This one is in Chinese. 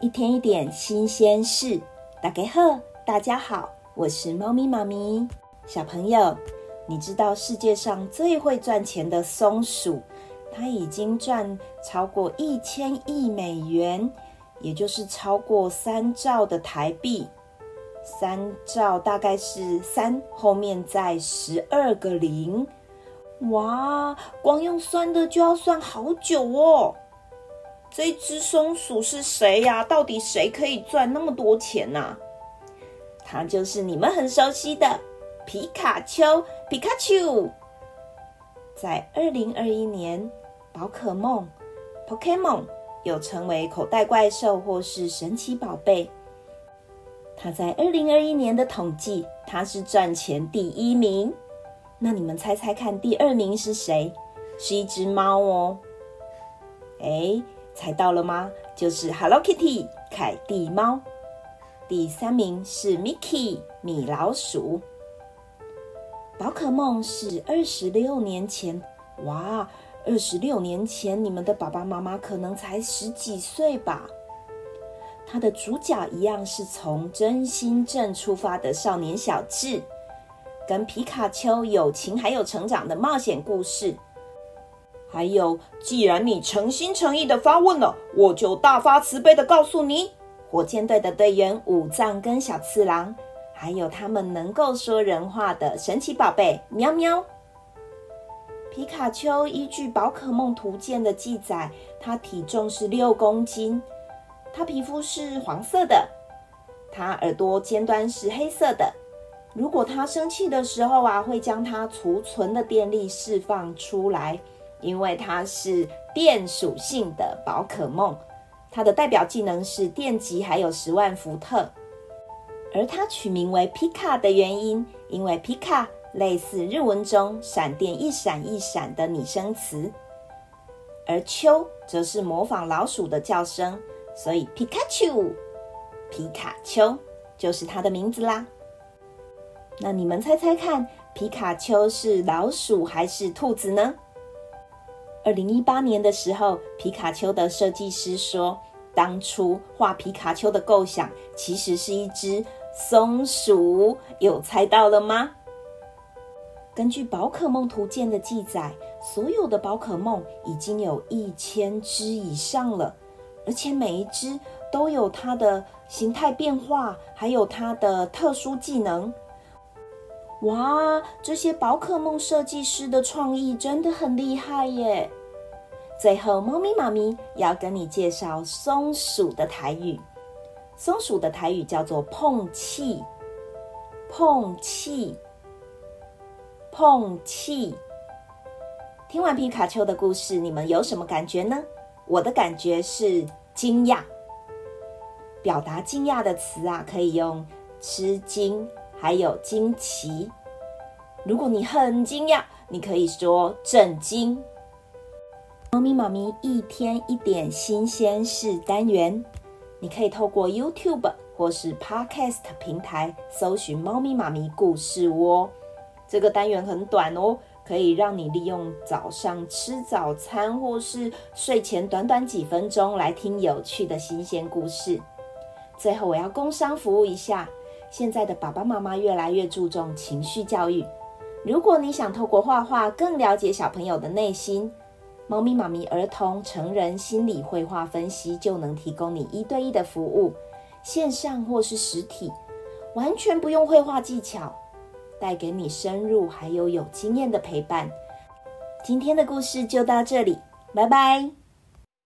一天一点新鲜事，大家好，大家好，我是猫咪妈咪。小朋友，你知道世界上最会赚钱的松鼠，它已经赚超过一千亿美元，也就是超过三兆的台币。三兆大概是三后面再十二个零，哇，光用算的就要算好久哦。这只松鼠是谁呀？到底谁可以赚那么多钱呢？它就是你们很熟悉的皮卡丘，皮卡丘。在二零二一年，宝可梦 （Pokémon） 又成为口袋怪兽或是神奇宝贝。它在二零二一年的统计，它是赚钱第一名。那你们猜猜看，第二名是谁？是一只猫哦。哎。猜到了吗？就是 Hello Kitty 凯蒂猫。第三名是 Mickey 米老鼠。宝可梦是二十六年前，哇，二十六年前你们的爸爸妈妈可能才十几岁吧？它的主角一样是从真心镇出发的少年小智，跟皮卡丘友情还有成长的冒险故事。还有，既然你诚心诚意的发问了，我就大发慈悲的告诉你：火箭队的队员武藏跟小次郎，还有他们能够说人话的神奇宝贝喵喵。皮卡丘依据宝可梦图鉴的记载，它体重是六公斤，它皮肤是黄色的，它耳朵尖端是黑色的。如果它生气的时候啊，会将它储存的电力释放出来。因为它是电属性的宝可梦，它的代表技能是电击，还有十万伏特。而它取名为皮卡的原因，因为皮卡类似日文中闪电一闪一闪的拟声词，而丘则是模仿老鼠的叫声，所以皮卡丘，皮卡丘就是它的名字啦。那你们猜猜看，皮卡丘是老鼠还是兔子呢？二零一八年的时候，皮卡丘的设计师说，当初画皮卡丘的构想其实是一只松鼠，有猜到了吗？根据宝可梦图鉴的记载，所有的宝可梦已经有一千只以上了，而且每一只都有它的形态变化，还有它的特殊技能。哇，这些宝可梦设计师的创意真的很厉害耶！最后，猫咪妈咪要跟你介绍松鼠的台语。松鼠的台语叫做“碰气”，碰气，碰气。听完皮卡丘的故事，你们有什么感觉呢？我的感觉是惊讶。表达惊讶的词啊，可以用吃惊，还有惊奇。如果你很惊讶，你可以说震惊。猫咪妈咪一天一点新鲜事单元，你可以透过 YouTube 或是 Podcast 平台搜寻“猫咪妈咪故事窝”。这个单元很短哦，可以让你利用早上吃早餐或是睡前短短几分钟来听有趣的新鲜故事。最后，我要工商服务一下，现在的爸爸妈妈越来越注重情绪教育。如果你想透过画画更了解小朋友的内心，猫咪妈咪儿童成人心理绘画分析就能提供你一对一的服务，线上或是实体，完全不用绘画技巧，带给你深入还有有经验的陪伴。今天的故事就到这里，拜拜。